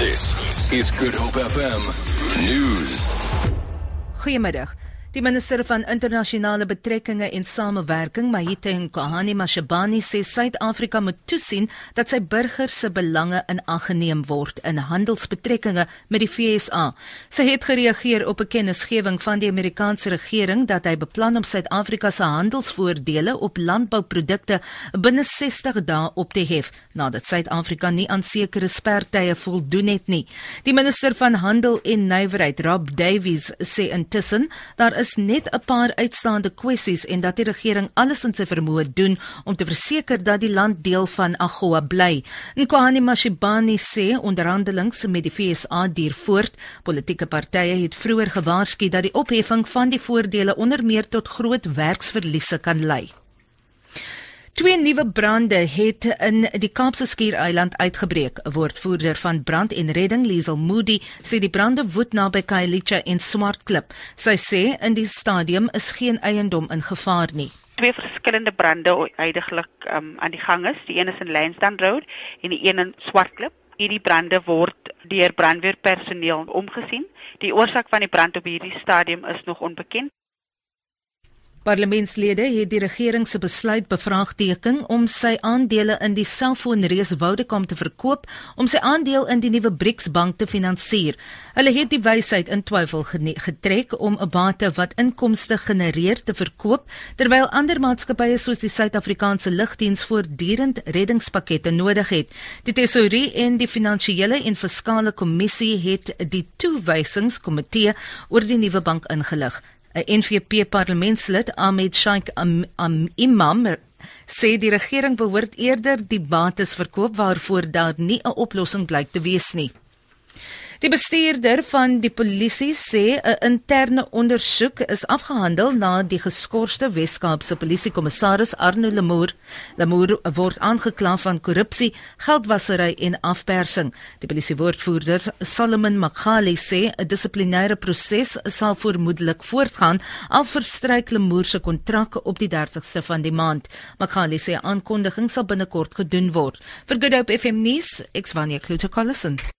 This is Good Hope FM News. Goeiemiddag. Die minister van internasionale betrekkinge en samewerking, Maite Nkahani Mashabane, sê Suid-Afrika moet toesien dat sy burgers se belange in ag geneem word in handelsbetrekkinge met die FSA. Sy het gereageer op 'n kennisgewing van die Amerikaanse regering dat hy beplan om Suid-Afrika se handelsvoordele op landbouprodukte binne 60 dae op te hef nadat Suid-Afrika nie aan sekere spertye voldoen het nie. Die minister van Handel en Nywerheid, Rob Davies, sê intussen daar is net 'n paar uitstaande kwessies en dat die regering alles in sy vermoë doen om te verseker dat die land deel van AGOA bly. Nkwani Mashibani sê onderhandelinge met die FSA duur voort. Politieke partye het vroeër gewaarsku dat die opheffing van die voordele onder meer tot groot werksverliese kan lei. Twee nuwe brande het in die Kaapse Skiereiland uitgebreek. 'n Woordvoerder van brand en redding, Liesel Moody, sê die brande woed naby Kailicha en Smartklip. Sy sê in die stadium is geen eiendom in gevaar nie. Twee verskillende brande uiteindelik um, aan die gang is. Die een is in Lansdowne Road en die een in Swartklip. Hierdie brande word deur brandweerpersoneel omgesien. Die oorsaak van die brand op hierdie stadium is nog onbekend. Parlementslede het die regering se besluit bevraagteken om sy aandele in die selfoonreus Vodacom te verkoop om sy aandeel in die nuwe BRICS bank te finansier. Hulle het die wysheid in twyfel getrek om 'n bate wat inkomste genereer te verkoop terwyl ander maatskappye soos die Suid-Afrikaanse Lugdiens voortdurend reddingspakkette nodig het. Die Tesourie en die Finansiële en Fiskale Kommissie het die toewysingskomitee oor die nuwe bank ingelig. 'n NVP parlementslid Ahmed Sheikh Am, Am, Imam sê die regering behoort eerder die bates verkoop waarvoor daar nie 'n oplossing blyk te wees nie. Die bestuurder van die polisie sê 'n interne ondersoek is afgehandel na die geskorste Wes-Kaapse polisiekommissaris Arno Lemoor. Lemoor word aangekla van korrupsie, geldwasery en afpersing. Die polisiewoordvoerder Solomon Makhali sê 'n dissiplinêre proses sal vermoedelik voortgaan al verstryk Lemoor se kontrak op die 30ste van die maand. Makhali sê aankondiging sal binnekort gedoen word. Vir Good Hope FM nuus, ek's Vanya Kluter-Collison.